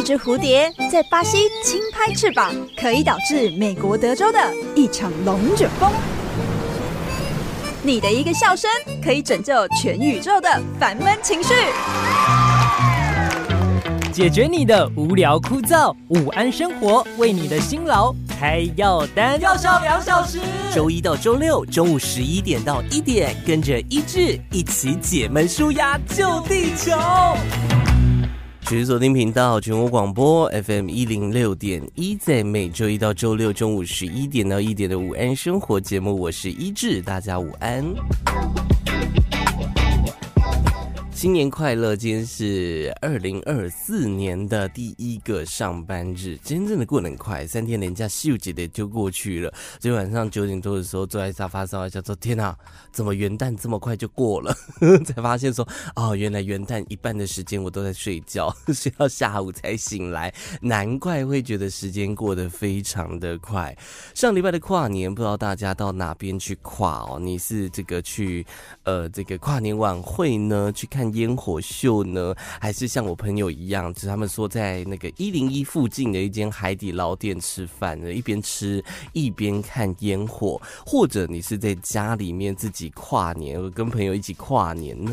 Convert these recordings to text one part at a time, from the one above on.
一只蝴蝶在巴西轻拍翅膀，可以导致美国德州的一场龙卷风。你的一个笑声，可以拯救全宇宙的烦闷情绪。解决你的无聊枯燥，午安生活为你的辛劳开药单，药效两小时，周一到周六中午十一点到一点，跟着一志一起解闷舒压救地球。持续锁定频道全国广播 FM 一零六点一，在每周一到周六中午十一点到一点的午安生活节目，我是一志，大家午安。新年快乐！今天是二零二四年的第一个上班日，真正的过得很快，三天连假咻几的就过去了。昨天晚上九点多的时候，坐在沙发上，叫做天哪，怎么 元旦这么快就过了？才发现说，哦，原来元旦一半的时间我都在睡觉，睡到下午才醒来，难怪会觉得时间过得非常的快。上礼拜的跨年，不知道大家到哪边去跨哦？你是这个去呃这个跨年晚会呢？去看？烟火秀呢，还是像我朋友一样，就是他们说在那个一零一附近的一间海底捞店吃饭呢，一边吃一边看烟火，或者你是在家里面自己跨年，跟朋友一起跨年呢？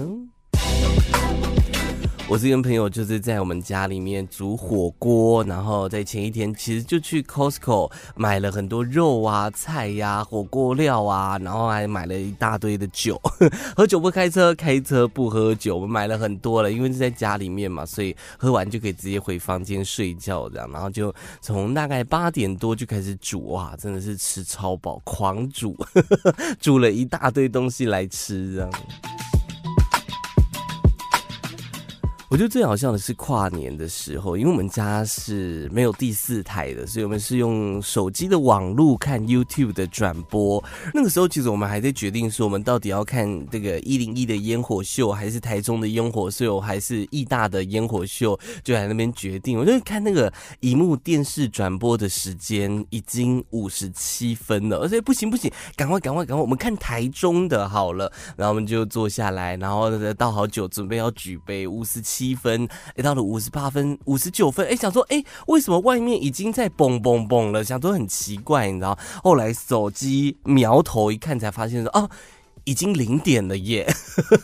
我是跟朋友就是在我们家里面煮火锅，然后在前一天其实就去 Costco 买了很多肉啊、菜呀、火锅料啊，然后还买了一大堆的酒。喝酒不开车，开车不喝酒。我买了很多了，因为是在家里面嘛，所以喝完就可以直接回房间睡觉这样。然后就从大概八点多就开始煮，哇，真的是吃超饱，狂煮，煮了一大堆东西来吃这样。我觉得最好笑的是跨年的时候，因为我们家是没有第四台的，所以我们是用手机的网路看 YouTube 的转播。那个时候，其实我们还在决定说，我们到底要看这个一零一的烟火秀，还是台中的烟火秀，还是义大的烟火秀，就在那边决定。我就看那个荧幕电视转播的时间已经五十七分了，而且不行不行，赶快赶快赶快，我们看台中的好了。然后我们就坐下来，然后倒好酒，准备要举杯，五十七。七分，哎，到了五十八分、五十九分，哎，想说，哎，为什么外面已经在嘣嘣嘣了？想说很奇怪，你知道？后来手机瞄头一看，才发现说，哦，已经零点了耶，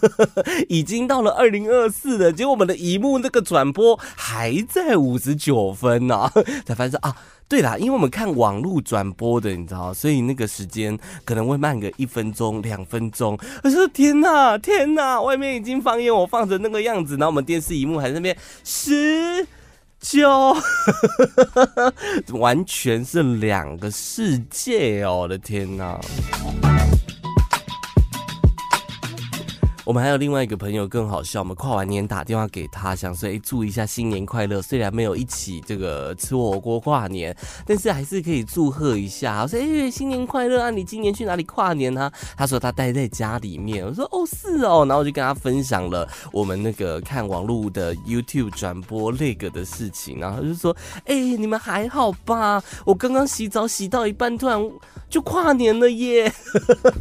已经到了二零二四了。结果我们的一幕那个转播还在五十九分呢，才发现啊。对啦，因为我们看网络转播的，你知道，所以那个时间可能会慢个一分钟、两分钟。我说天哪，天哪，外面已经放烟火放成那个样子，然后我们电视荧幕还在那边十九，完全是两个世界哦！我的天哪。我们还有另外一个朋友更好笑，我们跨完年打电话给他，想说哎，祝一下新年快乐。虽然没有一起这个吃火锅跨年，但是还是可以祝贺一下。我说哎，新年快乐啊！你今年去哪里跨年呢？他说他待在家里面。我说哦是哦，然后我就跟他分享了我们那个看网络的 YouTube 转播那个的事情，然后他就说哎，你们还好吧？我刚刚洗澡洗到一半，突然就跨年了耶！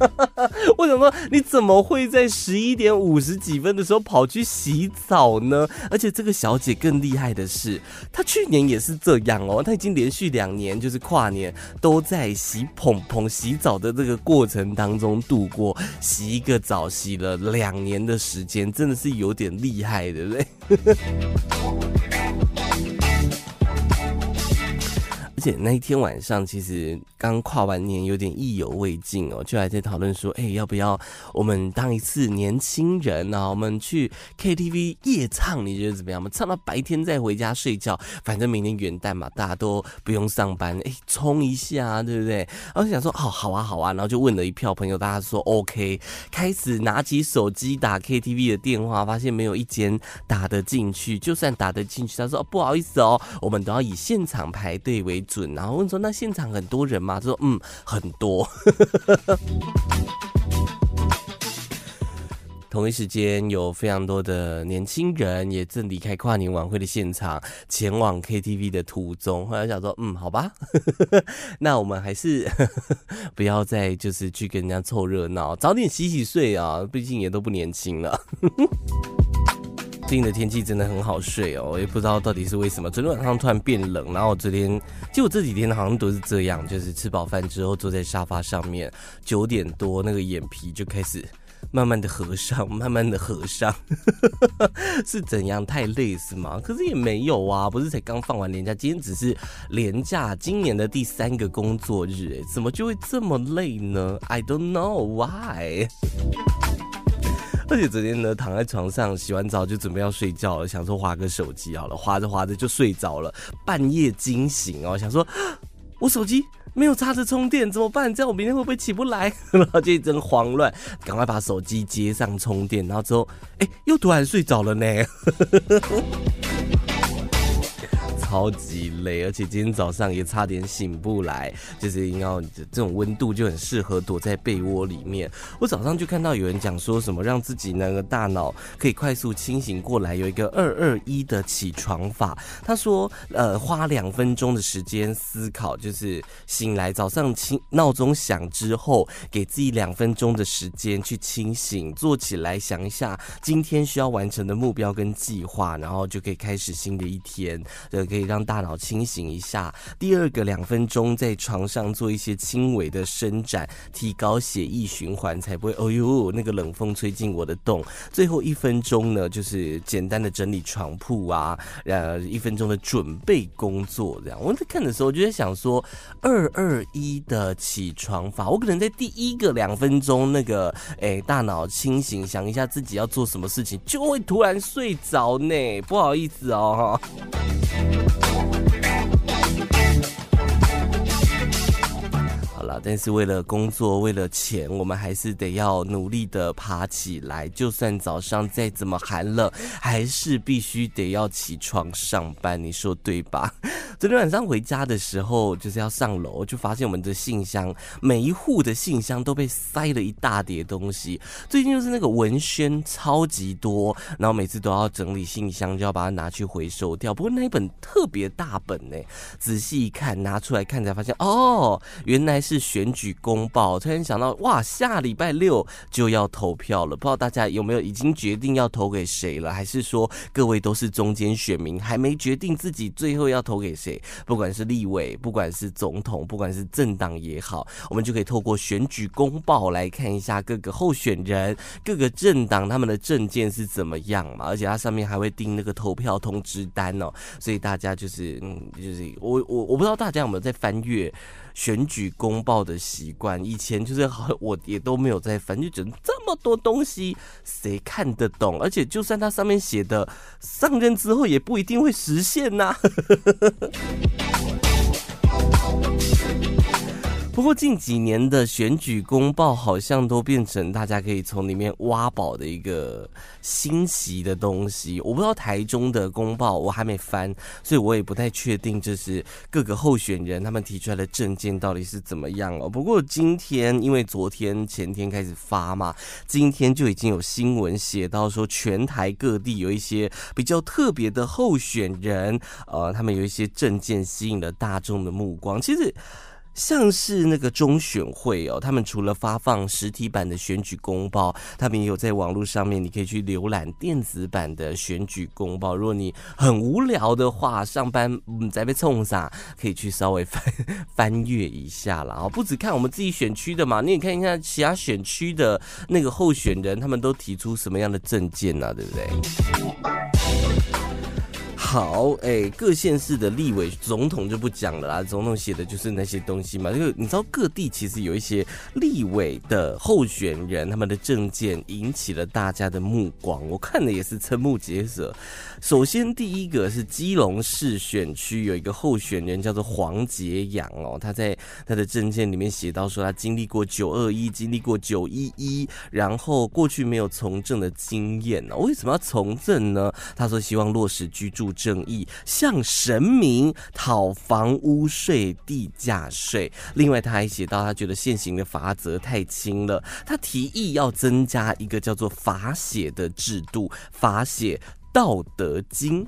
我想说你怎么会在十一？一点五十几分的时候跑去洗澡呢，而且这个小姐更厉害的是，她去年也是这样哦，她已经连续两年就是跨年都在洗蓬蓬洗澡的这个过程当中度过，洗一个澡洗了两年的时间，真的是有点厉害，对不对？而且那一天晚上，其实刚跨完年，有点意犹未尽哦，就还在讨论说，哎，要不要我们当一次年轻人啊？我们去 KTV 夜唱，你觉得怎么样？我们唱到白天再回家睡觉，反正明天元旦嘛，大家都不用上班，哎，冲一下，对不对？然后想说，哦，好啊，好啊，然后就问了一票朋友，大家说 OK，开始拿起手机打 KTV 的电话，发现没有一间打得进去，就算打得进去，他说，哦，不好意思哦，我们都要以现场排队为准。然后问说：“那现场很多人吗吗？”他说：“嗯，很多。”同一时间，有非常多的年轻人也正离开跨年晚会的现场，前往 KTV 的途中。后来想说：“嗯，好吧，那我们还是 不要再就是去跟人家凑热闹，早点洗洗睡啊，毕竟也都不年轻了。”最近的天气真的很好睡哦，我也不知道到底是为什么。昨天晚上突然变冷，然后我昨天，就我这几天好像都是这样，就是吃饱饭之后坐在沙发上面，九点多那个眼皮就开始慢慢的合上，慢慢的合上，是怎样？太累是吗？可是也没有啊，不是才刚放完年假，今天只是年假，今年的第三个工作日，哎，怎么就会这么累呢？I don't know why。而且昨天呢，躺在床上洗完澡就准备要睡觉了，想说划个手机好了，划着划着就睡着了，半夜惊醒哦，想说 我手机没有插着充电怎么办？这样我明天会不会起不来？然后就一阵慌乱，赶快把手机接上充电，然后之后哎、又突然睡着了呢。超级累，而且今天早上也差点醒不来，就是因为这种温度就很适合躲在被窝里面。我早上就看到有人讲说什么让自己那个大脑可以快速清醒过来，有一个二二一的起床法。他说，呃，花两分钟的时间思考，就是醒来早上清闹钟响之后，给自己两分钟的时间去清醒，坐起来想一下今天需要完成的目标跟计划，然后就可以开始新的一天，就可以。让大脑清醒一下。第二个两分钟在床上做一些轻微的伸展，提高血液循环，才不会哦呦那个冷风吹进我的洞。最后一分钟呢，就是简单的整理床铺啊，呃，一分钟的准备工作这样。我在看的时候我就在想说，二二一的起床法，我可能在第一个两分钟那个哎、大脑清醒，想一下自己要做什么事情，就会突然睡着呢。不好意思哦 Thank you. 哈。但是为了工作，为了钱，我们还是得要努力的爬起来。就算早上再怎么寒冷，还是必须得要起床上班。你说对吧？昨天晚上回家的时候，就是要上楼，就发现我们的信箱，每一户的信箱都被塞了一大叠东西。最近就是那个文宣超级多，然后每次都要整理信箱，就要把它拿去回收掉。不过那一本特别大本呢，仔细一看，拿出来看才发现，哦，原来是。是选举公报，突然想到，哇，下礼拜六就要投票了，不知道大家有没有已经决定要投给谁了？还是说各位都是中间选民，还没决定自己最后要投给谁？不管是立委，不管是总统，不管是政党也好，我们就可以透过选举公报来看一下各个候选人、各个政党他们的政见是怎么样嘛。而且它上面还会订那个投票通知单哦，所以大家就是，嗯，就是我我我不知道大家有没有在翻阅。选举公报的习惯，以前就是好 我也都没有在翻，就觉得这么多东西谁看得懂？而且就算它上面写的上任之后也不一定会实现呐、不过近几年的选举公报好像都变成大家可以从里面挖宝的一个新奇的东西。我不知道台中的公报我还没翻，所以我也不太确定，就是各个候选人他们提出来的证件到底是怎么样哦。不过今天因为昨天前天开始发嘛，今天就已经有新闻写到说，全台各地有一些比较特别的候选人，呃，他们有一些证件吸引了大众的目光。其实。像是那个中选会哦，他们除了发放实体版的选举公报，他们也有在网络上面，你可以去浏览电子版的选举公报。如果你很无聊的话，上班嗯在被冲啥，可以去稍微翻 翻阅一下啦。哦，不只看我们自己选区的嘛，你也看一下其他选区的那个候选人，他们都提出什么样的政见呢？对不对？好，哎、各县市的立委、总统就不讲了啦。总统写的就是那些东西嘛。这个你知道，各地其实有一些立委的候选人，他们的证件引起了大家的目光。我看的也是瞠目结舌。首先，第一个是基隆市选区有一个候选人叫做黄杰阳哦，他在他的证件里面写到说，他经历过九二一，经历过九一一，然后过去没有从政的经验哦。为什么要从政呢？他说希望落实居住正义，向神明讨房屋税、地价税。另外，他还写到，他觉得现行的罚则太轻了，他提议要增加一个叫做罚写的制度，罚写道德经。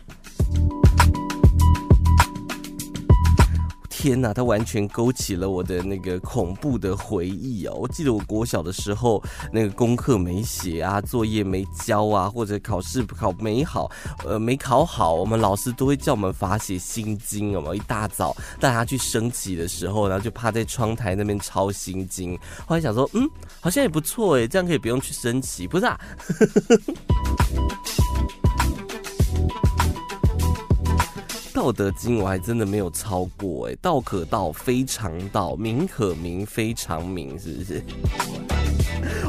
天哪，它完全勾起了我的那个恐怖的回忆哦。我记得我国小的时候，那个功课没写啊，作业没交啊，或者考试考没好，呃，没考好，我们老师都会叫我们罚写心经，有没有？一大早大家去升旗的时候，然后就趴在窗台那边抄心经。后来想说，嗯，好像也不错诶，这样可以不用去升旗，不是啊？道德经我还真的没有抄过哎，道可道非常道，名可名非常名，是不是？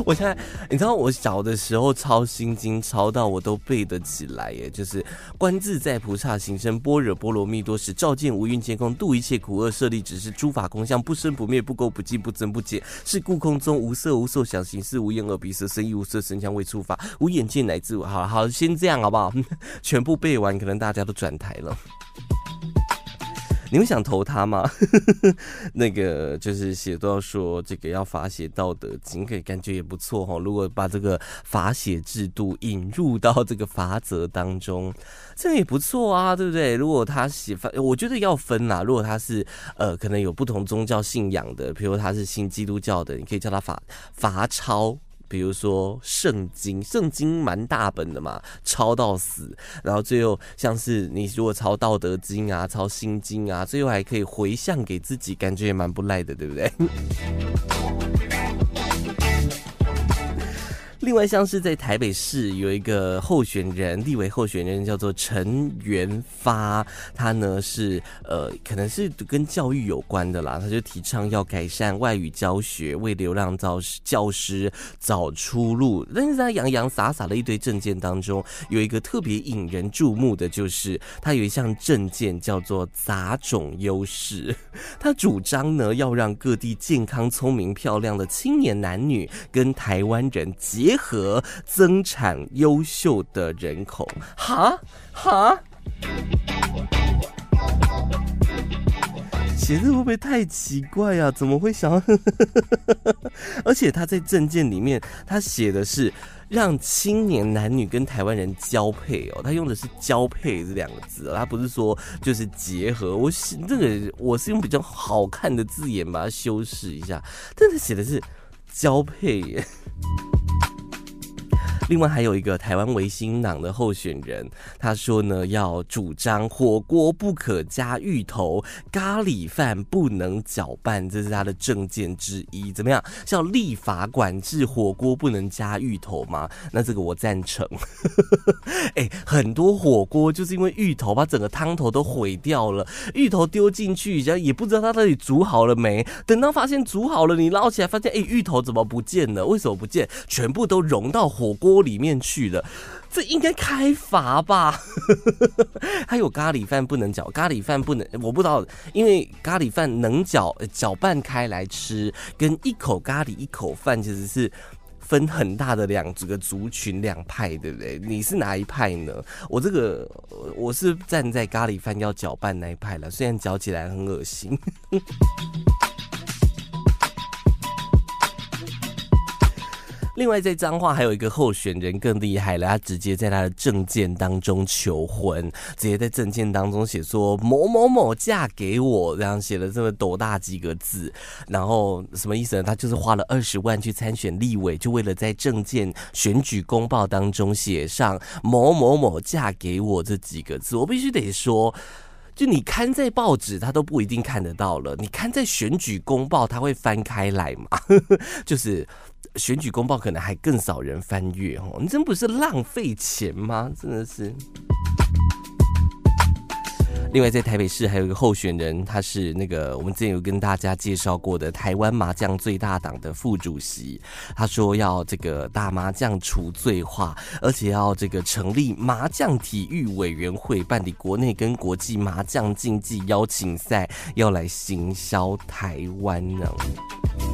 我现在你知道我小的时候抄心经抄到我都背得起来耶，就是观自在菩萨行深般若波罗蜜多时，照见五蕴皆空，度一切苦厄，舍利子，是诸法空相，不生不灭，不垢不净，不增不减，是故空中无色无受想行识，无眼耳鼻舌身意，无色声香味触法，无眼见乃至好好先这样好不好？全部背完，可能大家都转台了。你们想投他吗？那个就是写到说这个要罚写《道德经》，可以感觉也不错哈。如果把这个罚写制度引入到这个罚则当中，这样也不错啊，对不对？如果他写罚，我觉得要分呐。如果他是呃，可能有不同宗教信仰的，比如他是信基督教的，你可以叫他罚罚抄。比如说圣经，圣经蛮大本的嘛，抄到死，然后最后像是你如果抄道德经啊，抄心经啊，最后还可以回向给自己，感觉也蛮不赖的，对不对？另外，像是在台北市有一个候选人，立委候选人叫做陈元发，他呢是呃，可能是跟教育有关的啦，他就提倡要改善外语教学，为流浪教师教师找出路。但是在洋洋洒洒的一堆政见当中，有一个特别引人注目的，就是他有一项政见叫做杂种优势，他主张呢要让各地健康、聪明、漂亮的青年男女跟台湾人结。和增产优秀的人口，哈哈，写的会不会太奇怪啊？怎么会想？而且他在证件里面，他写的是让青年男女跟台湾人交配哦，他用的是交配这两个字，他不是说就是结合。我写这个我是用比较好看的字眼把它修饰一下，但他写的是交配耶。另外还有一个台湾维新党的候选人，他说呢，要主张火锅不可加芋头，咖喱饭不能搅拌，这是他的政见之一。怎么样？是要立法管制火锅不能加芋头吗？那这个我赞成。哎、很多火锅就是因为芋头把整个汤头都毁掉了，芋头丢进去，然后也不知道它到底煮好了没。等到发现煮好了，你捞起来发现，哎、芋头怎么不见了？为什么不见？全部都融到火锅锅里面去了，这应该开罚吧？还有咖喱饭不能搅，咖喱饭不能，我不知道，因为咖喱饭能搅搅拌开来吃，跟一口咖喱一口饭其实是分很大的两这个族群两派，对不对？你是哪一派呢？我这个我是站在咖喱饭要搅拌那一派了，虽然搅起来很恶心。另外，在彰化还有一个候选人更厉害了，他直接在他的证件当中求婚，直接在证件当中写说某某某嫁给我，这样写了这么斗大几个字，然后什么意思呢？他就是花了二十万去参选立委，就为了在证件选举公报当中写上某某某嫁给我这几个字。我必须得说，就你看在报纸，他都不一定看得到了，你看在选举公报，他会翻开来嘛？就是。选举公报可能还更少人翻阅哦，你真不是浪费钱吗？真的是。另外，在台北市还有一个候选人，他是那个我们之前有跟大家介绍过的台湾麻将最大党的副主席。他说要这个打麻将除罪化，而且要这个成立麻将体育委员会，办理国内跟国际麻将竞技邀请赛，要来行销台湾呢。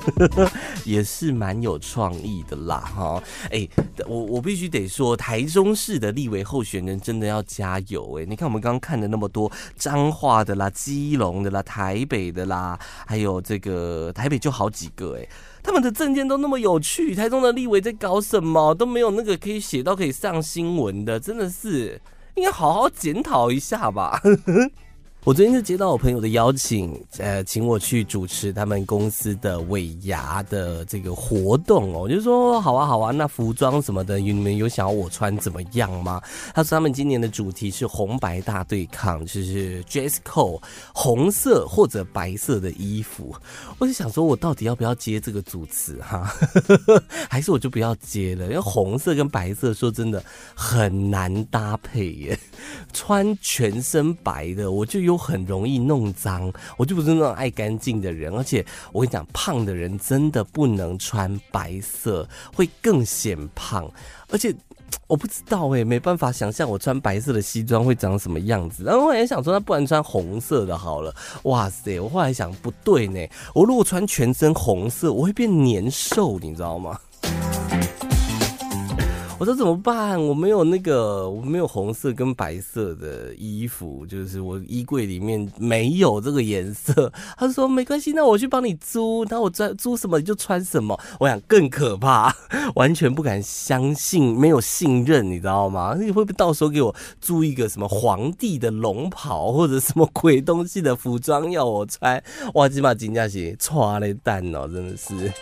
也是蛮有创意的啦，哈！哎，我我必须得说，台中市的立委候选人真的要加油哎！你看我们刚刚看的那么多彰化的啦、基隆的啦、台北的啦，还有这个台北就好几个哎，他们的证件都那么有趣，台中的立委在搞什么都没有那个可以写到可以上新闻的，真的是应该好好检讨一下吧。我昨天就接到我朋友的邀请，呃，请我去主持他们公司的尾牙的这个活动哦。我就说好啊，好啊，那服装什么的，你们有想要我穿怎么样吗？他说他们今年的主题是红白大对抗，就是 dress code 红色或者白色的衣服。我就想说，我到底要不要接这个主持哈？还是我就不要接了？因为红色跟白色说真的很难搭配耶，穿全身白的我就有。都很容易弄脏，我就不是那种爱干净的人，而且我跟你讲，胖的人真的不能穿白色，会更显胖。而且我不知道哎、没办法想象我穿白色的西装会长什么样子。然后我也想说，那不然穿红色的好了。哇塞，我后来想不对呢，我如果穿全身红色，我会变年兽，你知道吗？我说怎么办？我没有那个，我没有红色跟白色的衣服，就是我衣柜里面没有这个颜色。他说没关系，那我去帮你租，那我租租什么你就穿什么。我想更可怕，完全不敢相信，没有信任，你知道吗？你会不会到时候给我租一个什么皇帝的龙袍或者什么鬼东西的服装要我穿？哇，起码金价是剉咧等哦，真的是。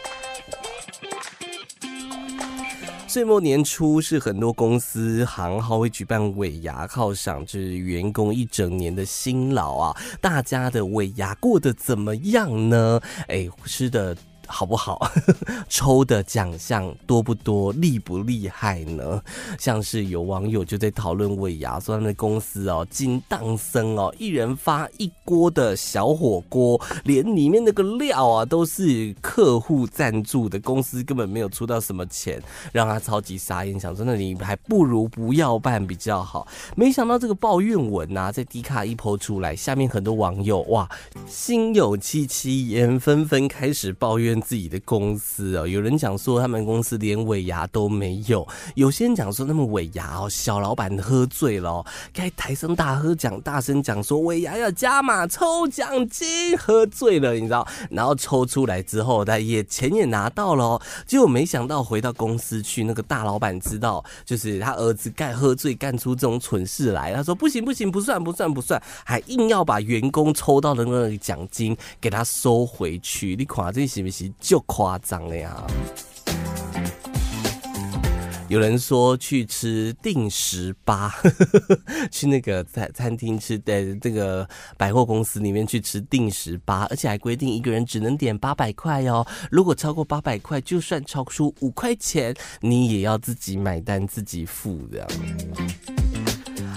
岁末年初是很多公司行号会举办尾牙犒赏，就是员工一整年的辛劳啊！大家的尾牙过得怎么样呢？哎，吃的。好不好？抽的奖项多不多？厉不厉害呢？像是有网友就在讨论尾牙，说他们公司哦，金当生哦，一人发一锅的小火锅，连里面那个料啊都是客户赞助的，公司根本没有出到什么钱，让他超级傻眼，想说那你还不如不要办比较好。没想到这个抱怨文啊，在迪卡一抛出来，下面很多网友哇，心有戚戚焉，纷纷开始抱怨。自己的公司哦，有人讲说他们公司连尾牙都没有，有些人讲说他们尾牙哦，小老板喝醉了，该台上大喝讲，大声讲说尾牙要加码抽奖金，喝醉了你知道，然后抽出来之后，他也钱也拿到了，结果没想到回到公司去，那个大老板知道，就是他儿子干喝醉干出这种蠢事来，他说不行不行，不算不算不算，还硬要把员工抽到的那个奖金给他收回去，你看这行不行？就夸张了呀！有人说去吃定食八，去那个餐餐厅吃的这个百货公司里面去吃定食八，而且还规定一个人只能点八百块哦。如果超过八百块，就算超出五块钱，你也要自己买单自己付这样。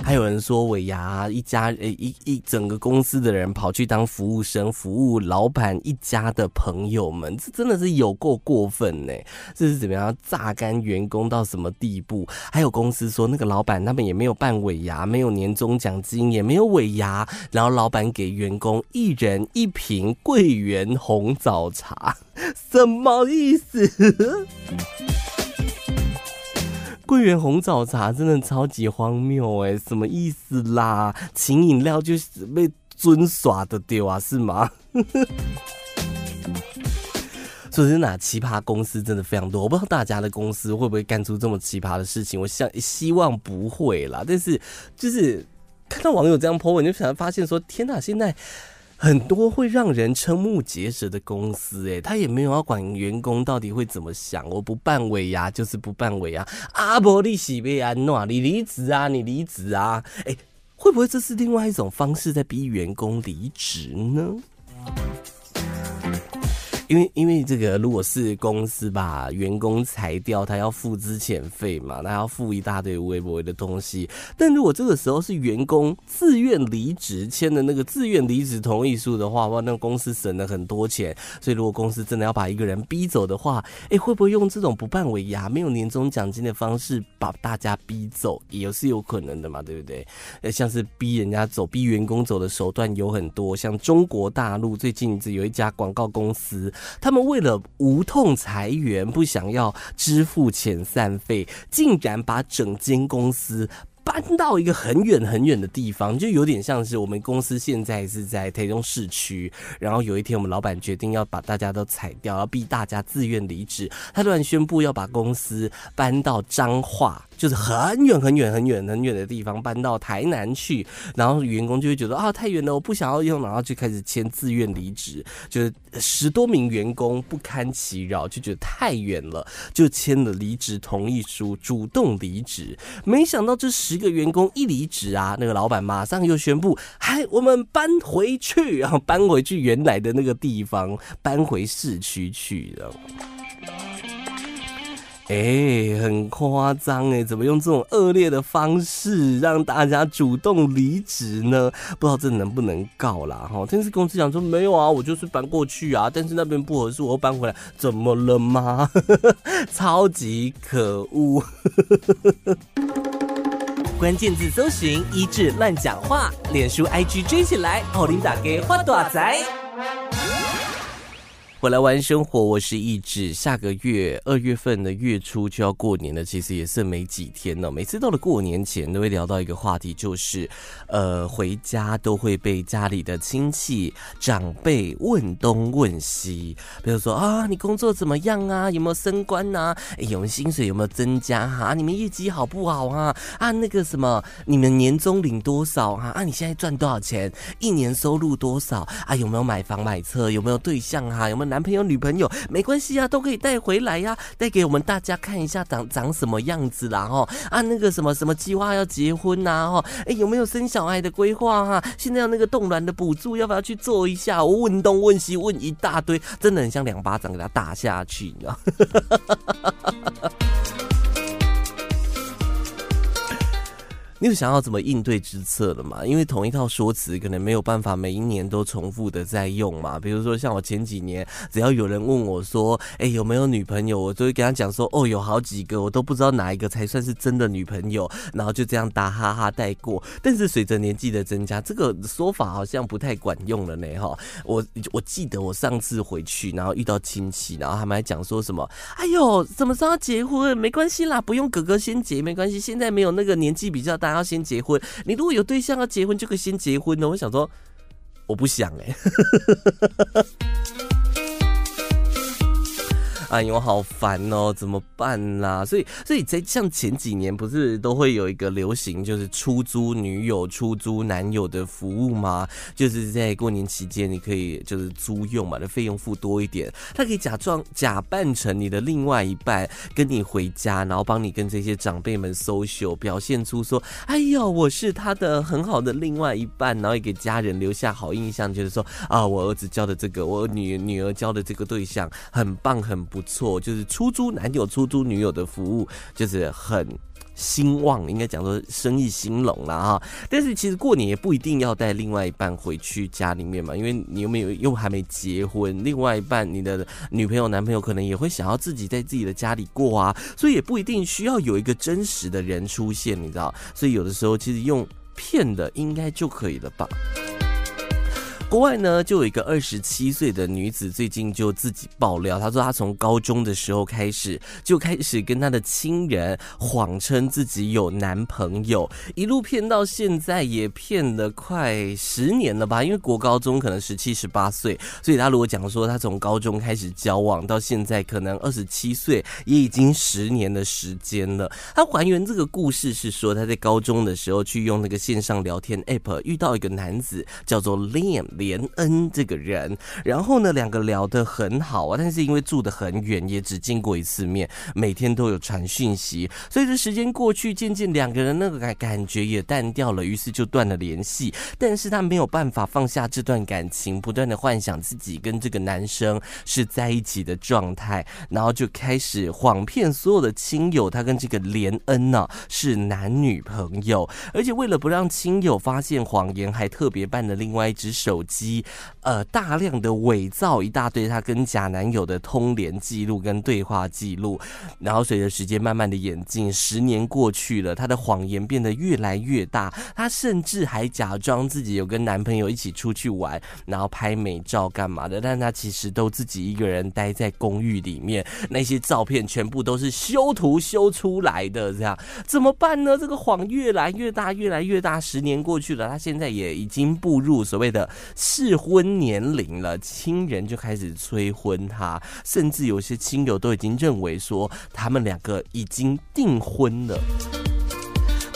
还有人说尾牙一家呃一一整个公司的人跑去当服务生，服务老板一家的朋友们，这真的是有够过分呢！这是怎么样榨干员工到什么地步？还有公司说那个老板他们也没有办尾牙，没有年终奖金，也没有尾牙，然后老板给员工一人一瓶桂圆红枣茶，什么意思？桂圆红枣茶真的超级荒谬哎，什么意思啦？请饮料就是被尊耍的丢啊，是吗？说真的，奇葩公司真的非常多，我不知道大家的公司会不会干出这么奇葩的事情，我想希望不会啦。但是就是看到网友这样 po 文，你就想发现说，天哪，现在。很多会让人瞠目结舌的公司，哎，他也没有要管员工到底会怎么想。我不办尾牙就是不办尾牙，阿伯利喜贝安诺，你离职啊，你离职啊，哎，会不会这是另外一种方式在逼员工离职呢？因为因为这个，如果是公司把员工裁掉，他要付资遣费嘛，他要付一大堆微博的东西。但如果这个时候是员工自愿离职签的那个自愿离职同意书的话，哇，那公司省了很多钱。所以如果公司真的要把一个人逼走的话，哎，会不会用这种不办尾牙、没有年终奖金的方式把大家逼走，也是有可能的嘛，对不对？呃，像是逼人家走、逼员工走的手段有很多，像中国大陆最近这有一家广告公司。他们为了无痛裁员，不想要支付遣散费，竟然把整间公司搬到一个很远很远的地方，就有点像是我们公司现在是在台中市区，然后有一天我们老板决定要把大家都裁掉，要逼大家自愿离职，他突然宣布要把公司搬到彰化。就是很远很远很远很远的地方搬到台南去，然后员工就会觉得啊太远了，我不想要用，然后就开始签自愿离职，就是十多名员工不堪其扰，就觉得太远了，就签了离职同意书，主动离职。没想到这十个员工一离职啊，那个老板马上又宣布，嗨，我们搬回去，然后搬回去原来的那个地方，搬回市区去了。哎、很夸张哎，怎么用这种恶劣的方式让大家主动离职呢？不知道这能不能告啦哈？但是公司讲说没有啊，我就是搬过去啊，但是那边不合适，我又搬回来，怎么了吗？超级可恶！关键字搜寻一志乱讲话，脸书 IG 追起来，奥琳打给花朵仔。回来玩生活，我是一志。下个月二月份的月初就要过年了，其实也剩没几天了。每次到了过年前，都会聊到一个话题，就是呃，回家都会被家里的亲戚长辈问东问西，比如说啊，你工作怎么样啊？有没有升官呐？哎，有薪水有没有增加哈、啊？你们业绩好不好啊？啊，那个什么，你们年终领多少哈？啊，你现在赚多少钱？一年收入多少？啊，有没有买房买车？有没有对象哈？有没有？男朋友、女朋友没关系啊，都可以带回来呀，带给我们大家看一下长长什么样子啦哈啊，那个什么什么计划要结婚呐哈，哎有没有生小孩的规划哈？现在有那个冻卵的补助，要不要去做一下？我问东问西问一大堆，真的很像两巴掌给他打下去，你知道？你有想要怎么应对之策了吗？因为同一套说辞可能没有办法每一年都重复的在用嘛。比如说像我前几年，只要有人问我说：“哎，有没有女朋友？”我就会跟他讲说：“哦，有好几个，我都不知道哪一个才算是真的女朋友。”然后就这样打哈哈带过。但是随着年纪的增加，这个说法好像不太管用了呢。哈，我我记得我上次回去，然后遇到亲戚，然后他们还讲说什么：“哎呦，什么时候结婚？没关系啦，不用哥哥先结，没关系。现在没有那个年纪比较大。”要先结婚，你如果有对象要结婚，就可以先结婚呢。我想说，我不想哎、哎呦，好烦哦，怎么办啦？所以，所以在像前几年不是都会有一个流行，就是出租女友、出租男友的服务吗？就是在过年期间，你可以就是租用嘛，的费用付多一点，他可以假装假扮成你的另外一半，跟你回家，然后帮你跟这些长辈们 social，表现出说，哎呦，我是他的很好的另外一半，然后也给家人留下好印象，就是说啊，我儿子交的这个，我女女儿交的这个对象很棒，很不。错，就是出租男友、出租女友的服务，就是很兴旺，应该讲说生意兴隆了哈。但是其实过年也不一定要带另外一半回去家里面嘛，因为你又没有又还没结婚，另外一半你的女朋友、男朋友可能也会想要自己在自己的家里过啊，所以也不一定需要有一个真实的人出现，你知道？所以有的时候其实用骗的应该就可以了吧。国外呢，就有一个二十七岁的女子，最近就自己爆料，她说她从高中的时候开始，就开始跟她的亲人谎称自己有男朋友，一路骗到现在，也骗了快十年了吧？因为国高中可能十七、十八岁，所以她如果讲说她从高中开始交往到现在，可能二十七岁，也已经十年的时间了。她还原这个故事是说，她在高中的时候去用那个线上聊天 app，遇到一个男子叫做 Liam。连恩这个人，然后呢，两个聊得很好啊，但是因为住得很远，也只见过一次面，每天都有传讯息，随着时间过去，渐渐两个人那个感感觉也淡掉了，于是就断了联系。但是他没有办法放下这段感情，不断的幻想自己跟这个男生是在一起的状态，然后就开始谎骗所有的亲友，他跟这个连恩呢、啊、是男女朋友，而且为了不让亲友发现谎言，还特别办了另外一只手机。呃，大量的伪造一大堆她跟假男友的通联记录跟对话记录，然后随着时间慢慢的演进，十年过去了，她的谎言变得越来越大，她甚至还假装自己有跟男朋友一起出去玩，然后拍美照干嘛的，但她其实都自己一个人待在公寓里面，那些照片全部都是修图修出来的，这样怎么办呢？这个谎越来越大，越来越大，十年过去了，她现在也已经步入所谓的。适婚年龄了，亲人就开始催婚他，甚至有些亲友都已经认为说他们两个已经订婚了。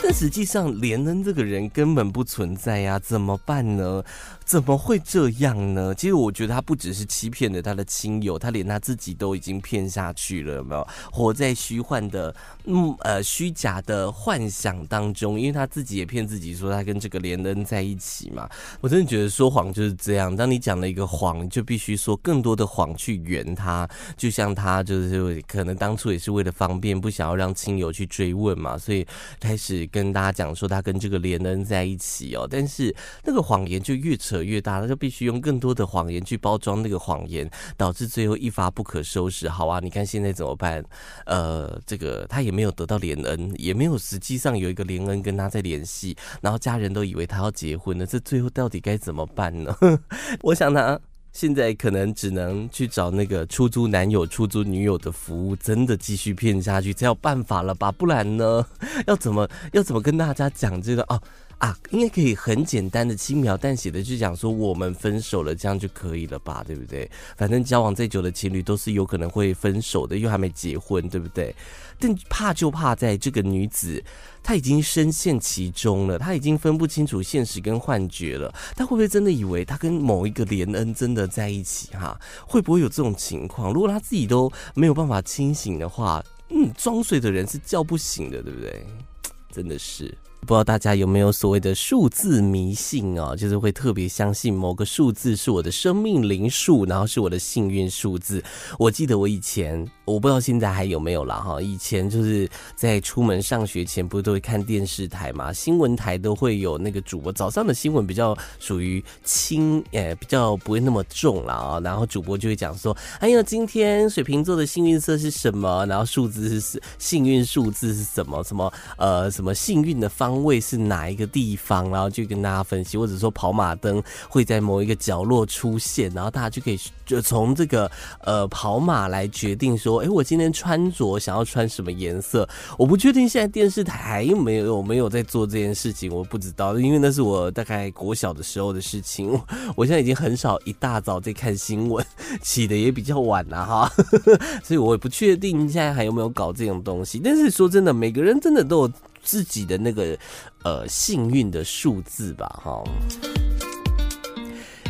但实际上，连恩这个人根本不存在呀，怎么办呢？怎么会这样呢？其实我觉得他不只是欺骗了他的亲友，他连他自己都已经骗下去了，有没有？活在虚幻的、嗯呃虚假的幻想当中，因为他自己也骗自己说他跟这个连恩在一起嘛。我真的觉得说谎就是这样，当你讲了一个谎，你就必须说更多的谎去圆他。就像他就是可能当初也是为了方便，不想要让亲友去追问嘛，所以开始跟大家讲说他跟这个连恩在一起哦。但是那个谎言就越扯。越大，他就必须用更多的谎言去包装那个谎言，导致最后一发不可收拾。好啊，你看现在怎么办？呃，这个他也没有得到连恩，也没有实际上有一个连恩跟他在联系，然后家人都以为他要结婚了，这最后到底该怎么办呢？我想他现在可能只能去找那个出租男友、出租女友的服务，真的继续骗下去才有办法了吧？不然呢，要怎么要怎么跟大家讲这个哦？啊，应该可以很简单的轻描淡写的就讲说我们分手了，这样就可以了吧？对不对？反正交往再久的情侣都是有可能会分手的，又还没结婚，对不对？但怕就怕在这个女子，她已经深陷其中了，她已经分不清楚现实跟幻觉了。她会不会真的以为她跟某一个连恩真的在一起？哈，会不会有这种情况？如果她自己都没有办法清醒的话，嗯，装睡的人是叫不醒的，对不对？真的是。不知道大家有没有所谓的数字迷信哦，就是会特别相信某个数字是我的生命灵数，然后是我的幸运数字。我记得我以前，我不知道现在还有没有了哈。以前就是在出门上学前，不是都会看电视台嘛？新闻台都会有那个主播，早上的新闻比较属于轻，诶，比较不会那么重了啊。然后主播就会讲说，哎呦，今天水瓶座的幸运色是什么？然后数字是幸运数字是什么？什么呃，什么幸运的方位是哪一个地方？然后就跟大家分析，或者说跑马灯会在某一个角落出现，然后大家就可以就从这个呃跑马来决定说，哎，我今天穿着想要穿什么颜色？我不确定现在电视台有没有有没有在做这件事情，我不知道，因为那是我大概国小的时候的事情。我现在已经很少一大早在看新闻，起的也比较晚了哈，所以我也不确定现在还有没有搞这种东西。但是说真的，每个人真的都有。自己的那个呃幸运的数字吧，哈。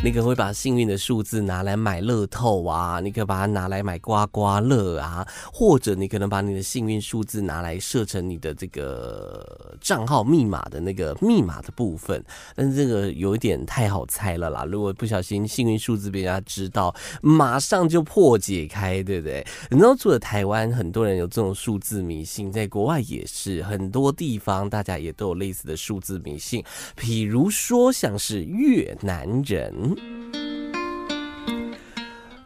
你可能会把幸运的数字拿来买乐透啊，你可把它拿来买刮刮乐啊，或者你可能把你的幸运数字拿来设成你的这个账号密码的那个密码的部分，但是这个有一点太好猜了啦，如果不小心幸运数字被人家知道，马上就破解开，对不对？你知道除了台湾很多人有这种数字迷信，在国外也是很多地方大家也都有类似的数字迷信，比如说像是越南人。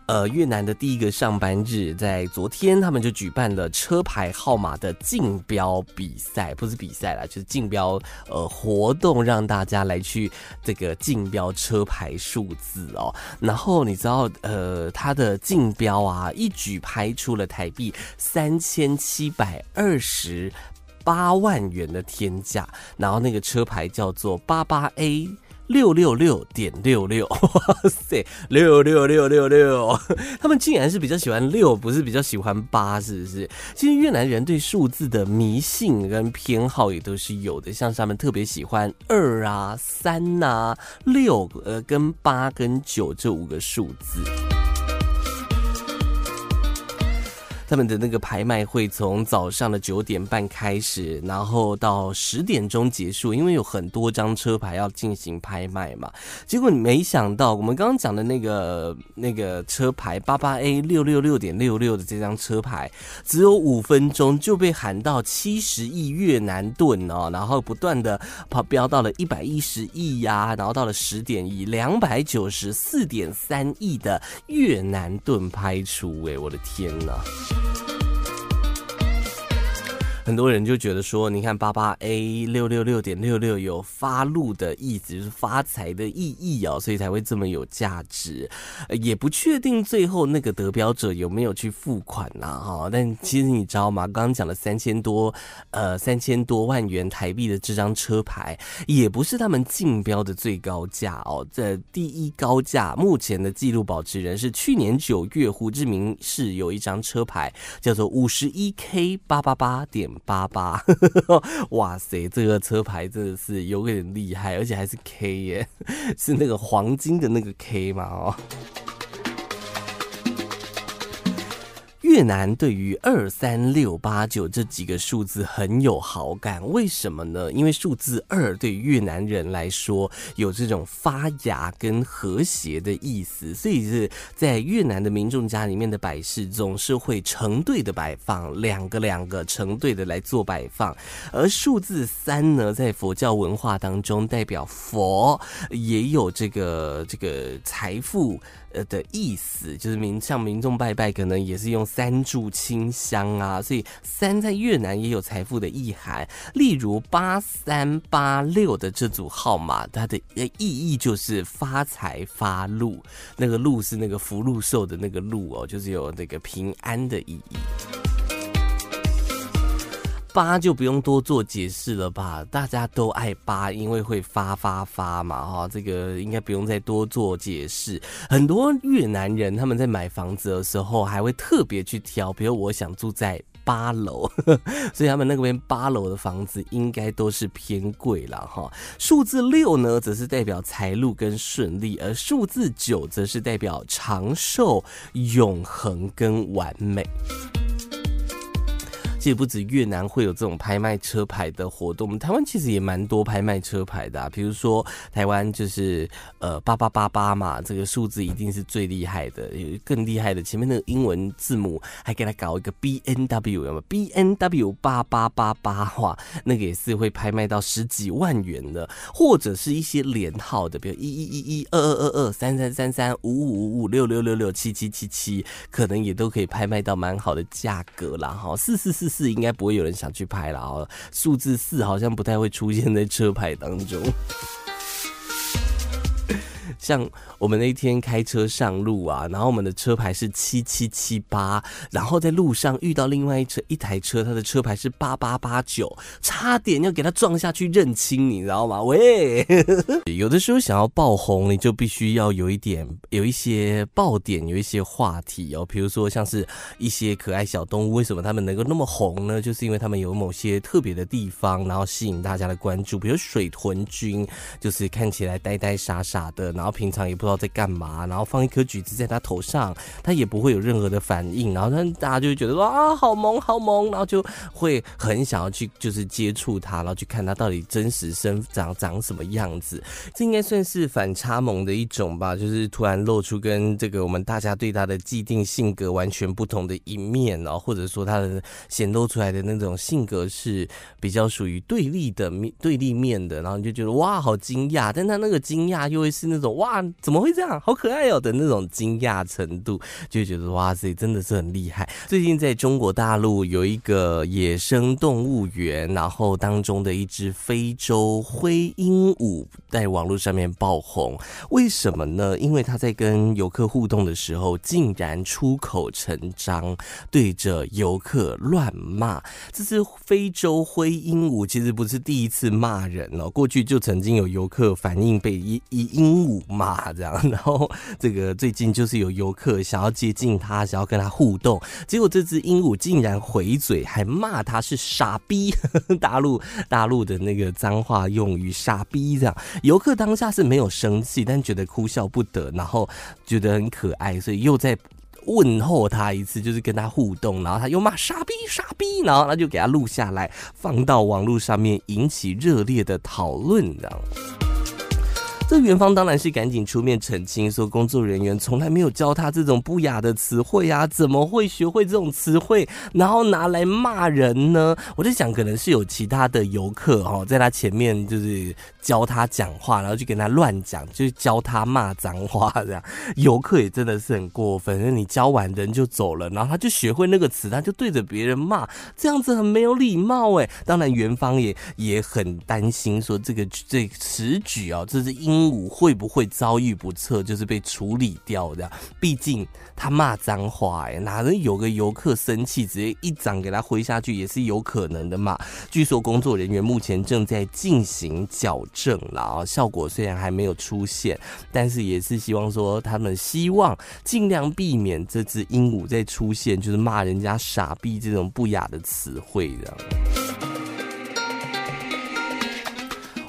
呃，越南的第一个上班日在昨天，他们就举办了车牌号码的竞标比赛，不是比赛啦，就是竞标呃活动，让大家来去这个竞标车牌数字哦。然后你知道，呃，他的竞标啊，一举拍出了台币三千七百二十八万元的天价，然后那个车牌叫做八八 A。六六六点六六，哇塞，六六六六六，他们竟然是比较喜欢六，不是比较喜欢八，是不是？其实越南人对数字的迷信跟偏好也都是有的，像他们特别喜欢二啊、三呐、六呃跟八跟九这五个数字。他们的那个拍卖会从早上的九点半开始，然后到十点钟结束，因为有很多张车牌要进行拍卖嘛。结果你没想到，我们刚刚讲的那个那个车牌八八 A 六六六点六六的这张车牌，只有五分钟就被喊到七十亿越南盾哦，然后不断的跑飙到了一百一十亿呀，然后到了十点亿两百九十四点三亿的越南盾拍出，哎，我的天呐！you 很多人就觉得说，你看八八 A 六六六点六六有发路的意思，就是发财的意义哦，所以才会这么有价值。也不确定最后那个得标者有没有去付款呐？哈，但其实你知道吗？刚刚讲了三千多，呃，三千多万元台币的这张车牌，也不是他们竞标的最高价哦。这第一高价，目前的记录保持人是去年九月，胡志明市有一张车牌叫做五十一 K 八八八点。八八，哇塞，这个车牌真的是有点厉害，而且还是 K 耶，是那个黄金的那个 K 嘛哦。越南对于二三六八九这几个数字很有好感，为什么呢？因为数字二对越南人来说有这种发芽跟和谐的意思，所以是在越南的民众家里面的摆饰总是会成对的摆放，两个两个成对的来做摆放。而数字三呢，在佛教文化当中代表佛，也有这个这个财富。呃的意思就是民像民众拜拜，可能也是用三炷清香啊，所以三在越南也有财富的意涵。例如八三八六的这组号码，它的意义就是发财发禄，那个禄是那个福禄寿的那个禄哦，就是有那个平安的意义。八就不用多做解释了吧，大家都爱八，因为会发发发嘛，哈，这个应该不用再多做解释。很多越南人他们在买房子的时候，还会特别去挑，比如我想住在八楼，所以他们那边八楼的房子应该都是偏贵了哈。数字六呢，则是代表财路跟顺利，而数字九则是代表长寿、永恒跟完美。其实不止越南会有这种拍卖车牌的活动，我们台湾其实也蛮多拍卖车牌的啊。比如说台湾就是呃八八八八嘛，这个数字一定是最厉害的，有更厉害的，前面那个英文字母还给他搞一个 B N W，有没有？B N W 八八八八哇，那个也是会拍卖到十几万元的，或者是一些连号的，比如一一一一二二二二三三三三五五五五六六六六七七七七，可能也都可以拍卖到蛮好的价格啦。哈，四四四。四应该不会有人想去拍了啊，数字四好像不太会出现在车牌当中。像我们那一天开车上路啊，然后我们的车牌是七七七八，然后在路上遇到另外一车一台车，它的车牌是八八八九，差点要给他撞下去认亲，你知道吗？喂，有的时候想要爆红，你就必须要有一点有一些爆点，有一些话题哦，比如说像是一些可爱小动物，为什么他们能够那么红呢？就是因为他们有某些特别的地方，然后吸引大家的关注，比如水豚君，就是看起来呆呆傻傻的，然后。平常也不知道在干嘛，然后放一颗橘子在他头上，他也不会有任何的反应，然后他大家就会觉得说啊，好萌好萌，然后就会很想要去就是接触他，然后去看他到底真实生长长什么样子。这应该算是反差萌的一种吧，就是突然露出跟这个我们大家对他的既定性格完全不同的一面，然后或者说他的显露出来的那种性格是比较属于对立的面对立面的，然后你就觉得哇，好惊讶，但他那个惊讶又会是那种。哇，怎么会这样？好可爱哦的那种惊讶程度，就觉得哇塞，真的是很厉害。最近在中国大陆有一个野生动物园，然后当中的一只非洲灰鹦鹉在网络上面爆红，为什么呢？因为他在跟游客互动的时候，竟然出口成章，对着游客乱骂。这只非洲灰鹦鹉其实不是第一次骂人了，过去就曾经有游客反映被一一鹦鹉。骂这样，然后这个最近就是有游客想要接近他，想要跟他互动，结果这只鹦鹉竟然回嘴，还骂他是傻逼，大陆大陆的那个脏话用语傻逼这样。游客当下是没有生气，但觉得哭笑不得，然后觉得很可爱，所以又在问候他一次，就是跟他互动，然后他又骂傻逼傻逼，然后他就给他录下来，放到网络上面，引起热烈的讨论这样。这元芳当然是赶紧出面澄清，说工作人员从来没有教他这种不雅的词汇啊，怎么会学会这种词汇，然后拿来骂人呢？我在想，可能是有其他的游客哦，在他前面就是教他讲话，然后就跟他乱讲，就是教他骂脏话这样。游客也真的是很过分，那你教完人就走了，然后他就学会那个词，他就对着别人骂，这样子很没有礼貌哎。当然，元芳也也很担心，说这个这此举哦，这只鹦鹉会不会遭遇不测，就是被处理掉的？毕竟他骂脏话哎，哪能有个游客生气，直接一掌给他挥下去，也是有可能的嘛。据说工作人员目前正在进行矫正了啊，效果虽然还没有出现，但是也是希望说他们希望尽量避免这只鹦鹉再出现，就是骂人家傻逼这种不雅的词汇的。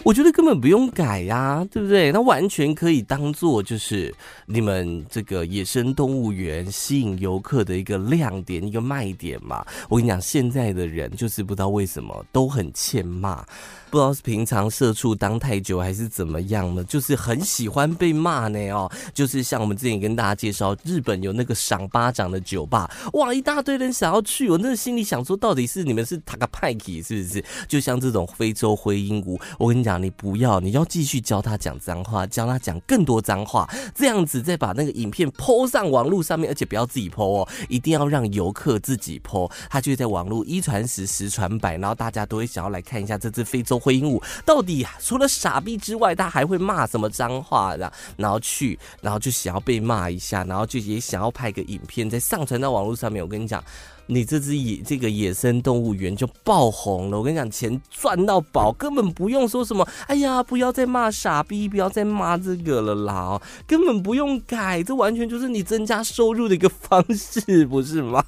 我觉得根本不用改呀、对不对？它完全可以当做就是你们这个野生动物园吸引游客的一个亮点、一个卖点嘛。我跟你讲，现在的人就是不知道为什么都很欠骂。不知道是平常社畜当太久还是怎么样呢？就是很喜欢被骂呢哦。就是像我们之前跟大家介绍，日本有那个赏巴掌的酒吧，哇，一大堆人想要去。我那个心里想说，到底是你们是塔个派克是不是？就像这种非洲灰鹦鹉，我跟你讲，你不要，你要继续教他讲脏话，教他讲更多脏话，这样子再把那个影片 po 上网络上面，而且不要自己 po 哦，一定要让游客自己 po，他就会在网络一传十，十传百，然后大家都会想要来看一下这只非洲。灰鹦鹉到底除了傻逼之外，他还会骂什么脏话的？然后去，然后就想要被骂一下，然后就也想要拍个影片再上传到网络上面。我跟你讲，你这只野这个野生动物园就爆红了。我跟你讲，钱赚到宝，根本不用说什么。哎呀，不要再骂傻逼，不要再骂这个了啦，根本不用改，这完全就是你增加收入的一个方式，不是吗？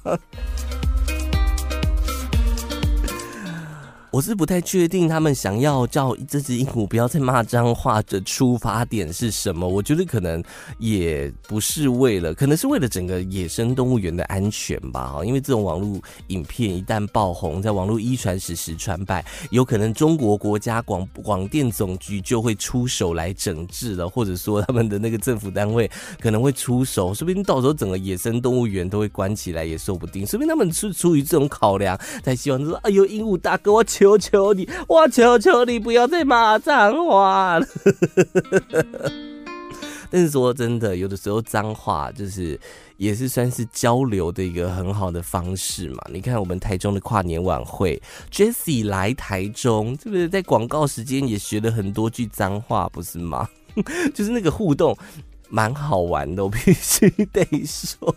我是不太确定他们想要叫这只鹦鹉不要再骂脏话的出发点是什么。我觉得可能也不是为了，可能是为了整个野生动物园的安全吧。哈因为这种网络影片一旦爆红，在网络一传十，十传百，有可能中国国家广广电总局就会出手来整治了，或者说他们的那个政府单位可能会出手，说不定到时候整个野生动物园都会关起来也说不定。说不定他们是出于这种考量，才希望说：“哎呦，鹦鹉大哥，我求。”求求你，我求求你不要再骂脏话了。但是说真的，有的时候脏话就是也是算是交流的一个很好的方式嘛。你看我们台中的跨年晚会，Jessie 来台中，是不是在广告时间也学了很多句脏话，不是吗？就是那个互动蛮好玩的，我必须得说。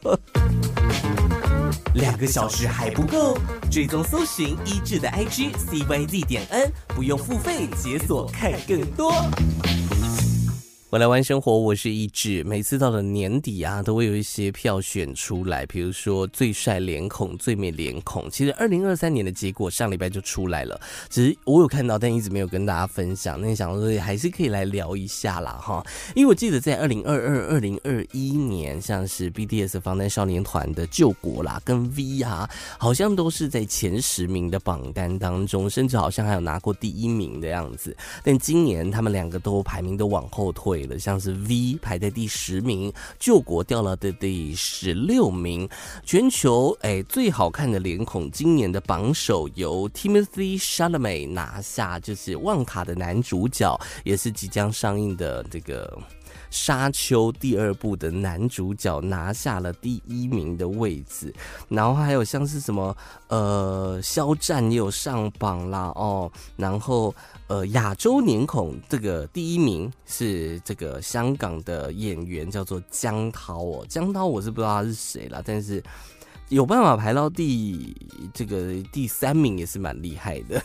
两个小时还不够，追踪搜寻一致的 IG CYZ 点 N，不用付费解锁看更多。我来玩生活，我是一志。每次到了年底啊，都会有一些票选出来，比如说最帅脸孔、最美脸孔。其实二零二三年的结果上礼拜就出来了，只是我有看到，但一直没有跟大家分享。那想说还是可以来聊一下啦，哈。因为我记得在二零二二、二零二一年，像是 BTS 防弹少年团的救国啦，跟 V 啊，好像都是在前十名的榜单当中，甚至好像还有拿过第一名的样子。但今年他们两个都排名都往后退。像是 V 排在第十名，救国掉了的第十六名。全球哎最好看的脸孔，今年的榜首由 Timothy Shalame 拿下，就是《旺卡》的男主角，也是即将上映的这个。沙丘第二部的男主角拿下了第一名的位置，然后还有像是什么呃，肖战也有上榜啦哦，然后呃，亚洲脸孔这个第一名是这个香港的演员叫做江涛哦，江涛我是不知道他是谁啦，但是有办法排到第这个第三名也是蛮厉害的。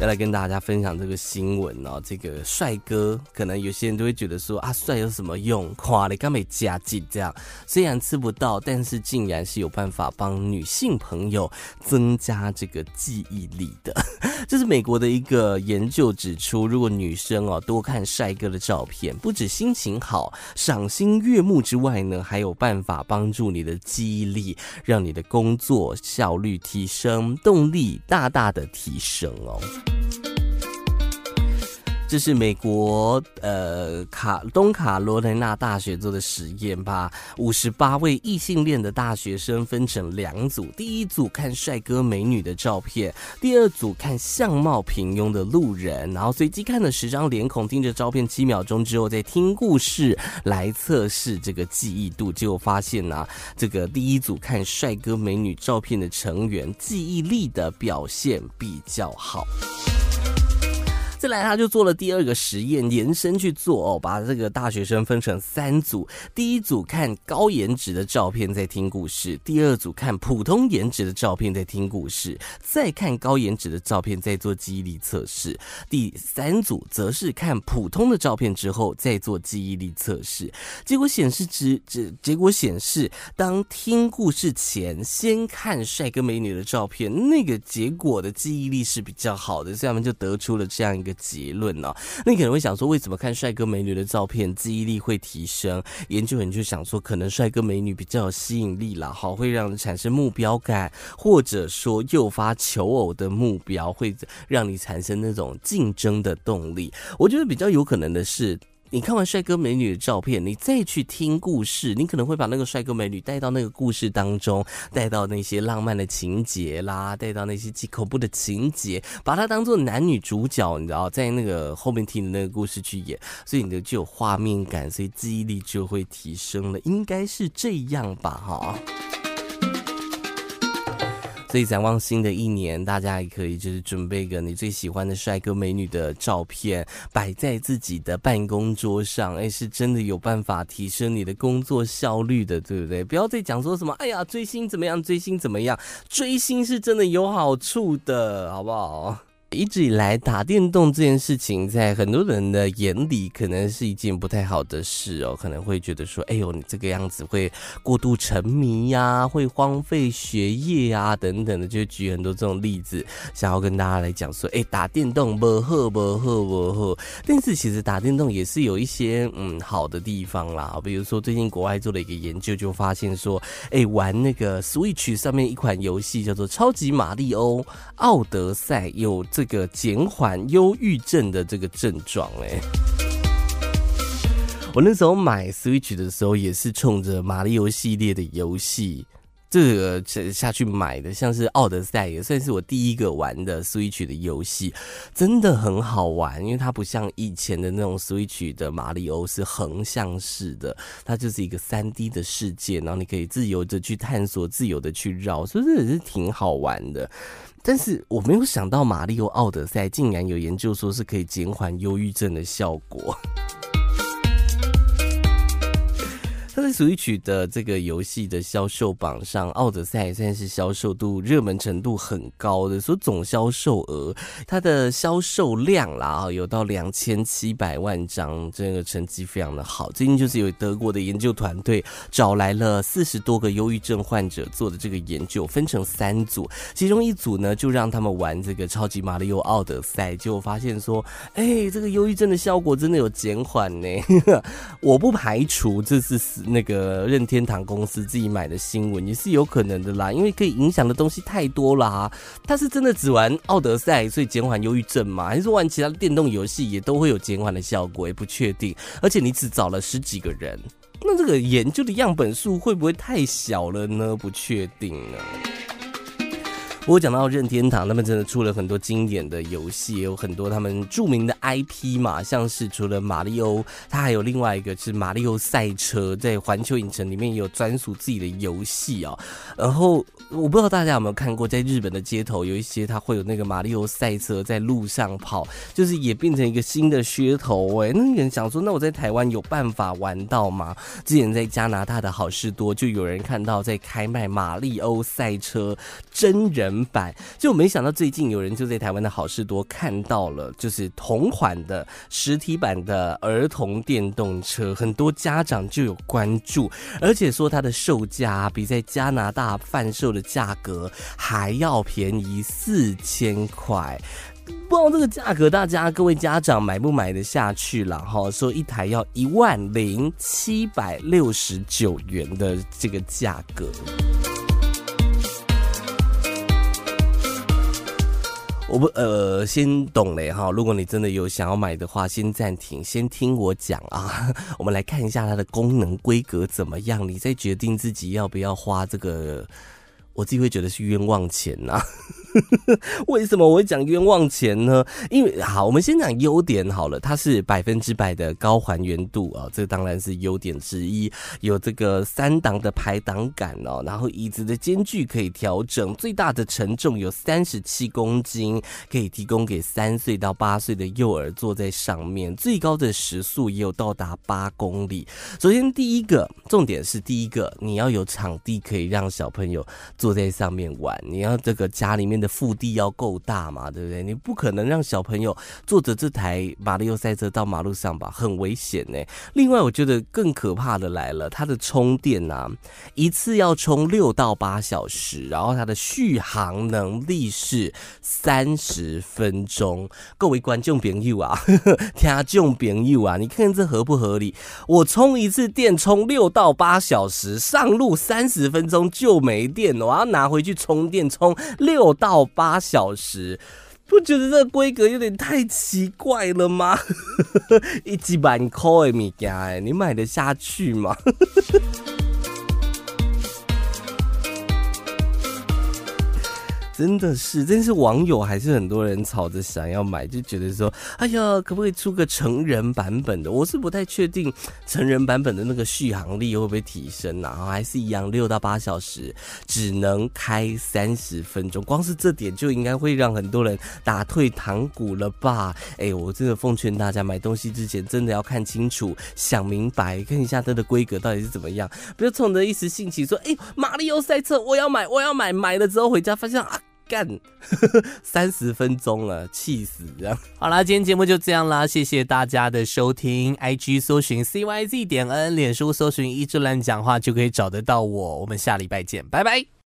要来跟大家分享这个新闻哦，这个帅哥可能有些人都会觉得说啊，帅有什么用？夸你干没加劲这样，虽然吃不到，但是竟然是有办法帮女性朋友增加这个记忆力的。这是美国的一个研究指出，如果女生哦多看帅哥的照片，不止心情好、赏心悦目之外呢，还有办法帮助你的记忆力，让你的工作效率提升，动力大大的提升哦。这是美国呃卡东卡罗来纳大学做的实验，把五十八位异性恋的大学生分成两组，第一组看帅哥美女的照片，第二组看相貌平庸的路人，然后随机看了十张脸孔，盯着照片七秒钟之后再听故事来测试这个记忆度，结果发现呢、这个第一组看帅哥美女照片的成员记忆力的表现比较好。再来，他就做了第二个实验，延伸去做哦，把这个大学生分成三组，第一组看高颜值的照片在听故事，第二组看普通颜值的照片在听故事，再看高颜值的照片再做记忆力测试，第三组则是看普通的照片之后再做记忆力测试。结果显示，只只结果显示，当听故事前先看帅哥美女的照片，那个结果的记忆力是比较好的，所以他们就得出了这样一个。结论呢、那你可能会想说，为什么看帅哥美女的照片记忆力会提升？研究人就想说，可能帅哥美女比较有吸引力啦，好，会让人产生目标感，或者说诱发求偶的目标，会让你产生那种竞争的动力。我觉得比较有可能的是。你看完帅哥美女的照片，你再去听故事，你可能会把那个帅哥美女带到那个故事当中，带到那些浪漫的情节啦，带到那些既恐怖的情节，把它当做男女主角，你知道，在那个后面听的那个故事去演，所以你的就有画面感，所以记忆力就会提升了，应该是这样吧，哈。所以展望新的一年，大家也可以就是准备个你最喜欢的帅哥美女的照片，摆在自己的办公桌上，哎，是真的有办法提升你的工作效率的，对不对？不要再讲说什么，哎呀，追星怎么样，追星怎么样，追星是真的有好处的，好不好？一直以来，打电动这件事情，在很多人的眼里，可能是一件不太好的事哦。可能会觉得说：“哎呦，你这个样子会过度沉迷呀，会荒废学业呀，等等的。”就举很多这种例子，想要跟大家来讲说：“哎，打电动不好，不好，不好。”但是其实打电动也是有一些嗯好的地方啦。比如说，最近国外做了一个研究，就发现说：“哎，玩那个 Switch 上面一款游戏叫做《超级玛利欧奥德赛》，有。这个减缓忧郁症的这个症状，哎，我那时候买 Switch 的时候也是冲着马里奥系列的游戏这个下去买的，像是奥德赛也算是我第一个玩的 Switch 的游戏，真的很好玩，因为它不像以前的那种 Switch 的马里奥是横向式的，它就是一个三 D 的世界，然后你可以自由的去探索，自由的去绕，所以这也是挺好玩的。但是我没有想到，《马里奥奥德赛》竟然有研究说是可以减缓忧郁症的效果。它在 Switch 的这个游戏的销售榜上，《奥德赛》算是销售度热门程度很高的，所以总销售额，它的销售量啦，有到两千七百万张，这个成绩非常的好。最近就是有德国的研究团队找来了四十多个忧郁症患者做的这个研究，分成三组，其中一组呢就让他们玩这个《超级马里奥奥德赛》，就发现说，哎、这个忧郁症的效果真的有减缓呢。我不排除这是。那个任天堂公司自己买的新闻也是有可能的啦，因为可以影响的东西太多啦。他是真的只玩奥德赛，所以减缓忧郁症吗？还是说玩其他电动游戏也都会有减缓的效果？也不确定。而且你只找了十几个人，那这个研究的样本数会不会太小了呢？不确定呢。我讲到任天堂，他们真的出了很多经典的游戏，也有很多他们著名的 IP 嘛，像是除了马里欧，它还有另外一个是马里欧赛车，在环球影城里面也有专属自己的游戏啊。然后我不知道大家有没有看过，在日本的街头有一些它会有那个马里欧赛车在路上跑，就是也变成一个新的噱头哎、那有人想说，那我在台湾有办法玩到吗？之前在加拿大的好事多就有人看到在开卖马里欧赛车真人。版就没想到最近有人就在台湾的好事多看到了，就是同款的实体版的儿童电动车，很多家长就有关注，而且说它的售价比在加拿大贩售的价格还要便宜四千块。不知道这个价格大家各位家长买不买得下去了哈？说一台要一万零七百六十九元的这个价格。我不呃，先懂嘞哈。如果你真的有想要买的话，先暂停，先听我讲啊。我们来看一下它的功能规格怎么样，你再决定自己要不要花这个。我自己会觉得是冤枉钱呐、啊。为什么我会讲冤枉钱呢？因为好，我们先讲优点好了，它是百分之百的高还原度啊，这当然是优点之一。有这个三档的排档杆哦，然后椅子的间距可以调整，最大的承重有三十七公斤，可以提供给三岁到八岁的幼儿坐在上面。最高的时速也有到达八公里。首先第一个重点是第一个，你要有场地可以让小朋友坐在上面玩，你要这个家里面。的腹地要够大嘛，对不对？你不可能让小朋友坐着这台马里奥赛车到马路上吧，很危险呢。另外，我觉得更可怕的来了，它的充电啊，一次要充六到八小时，然后它的续航能力是三十分钟。各位观众朋友啊，听众朋友啊，你看这合不合理？我充一次电充六到八小时，上路三十分钟就没电了，我要拿回去充电充六到。八小时，不觉得这个规格有点太奇怪了吗？一几万块的物件，你买得下去吗？真的是，真是网友还是很多人吵着想要买，就觉得说，哎呀，可不可以出个成人版本的？我是不太确定成人版本的那个续航力会不会提升，然后还是一样六到八小时，只能开三十分钟。光是这点就应该会让很多人打退堂鼓了吧？哎，我真的奉劝大家买东西之前真的要看清楚、想明白，看一下它的规格到底是怎么样，不要冲着一时兴起说，哎，马里奥赛车我要买，我要买，买了之后回家发现啊。干 三十分钟了，气死！这样好啦，今天节目就这样啦，谢谢大家的收听。IG 搜寻 CYZ 点 N，脸书搜寻一志乱讲话就可以找得到我。我们下礼拜见，拜拜。